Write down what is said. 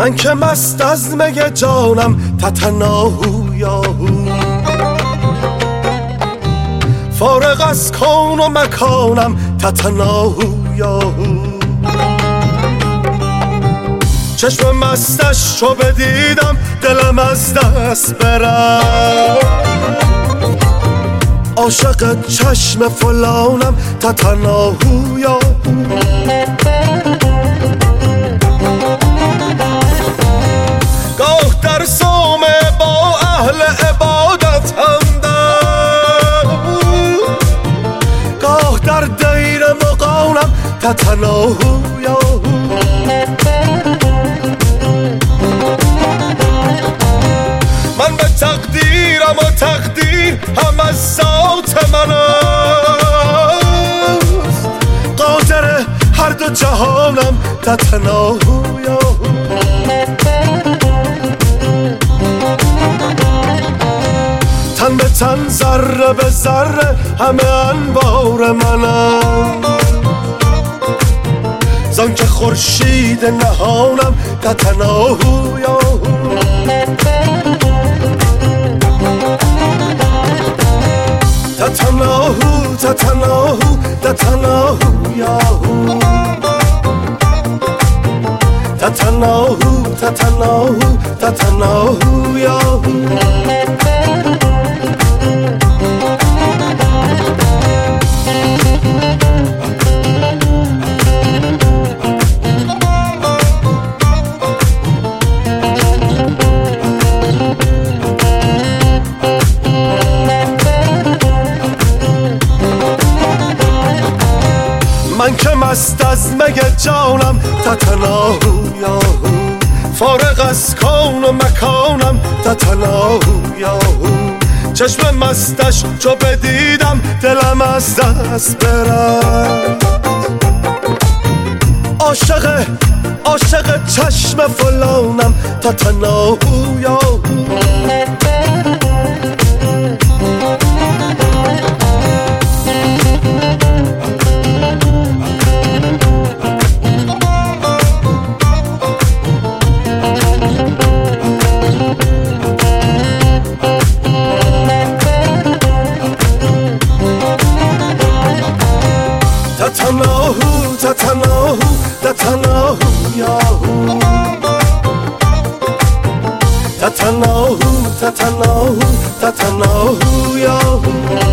من که مست از مگه جانم تتناهو یاهو فارغ از کون و مکانم تتناهو یاهو چشم مستش رو بدیدم دلم از دست برم عاشق چشم فلانم تتناهو یاهو تتناهو یاهو من به تقدیرم و تقدیر هم از ذات من است. قادر هر دو جهانم تتناهو یاهو تن به تن ذره به ذره همه انبار منم خورشید نهانم تتناهو یاهو تتناهو تتناهو تتناهو یاهو تتناهو تتناهو تتناهو یاهو من که مست از مگه جانم تتناهو یاهو. فارغ از کون و مکانم تتناهو یاهو. چشم مستش چو بدیدم دلم از دست برم. عاشق عاشق چشم فلانم تتناهو یاهو. تناهو تتناهو یاهو تتناهو تتناهو تتناهو یاهو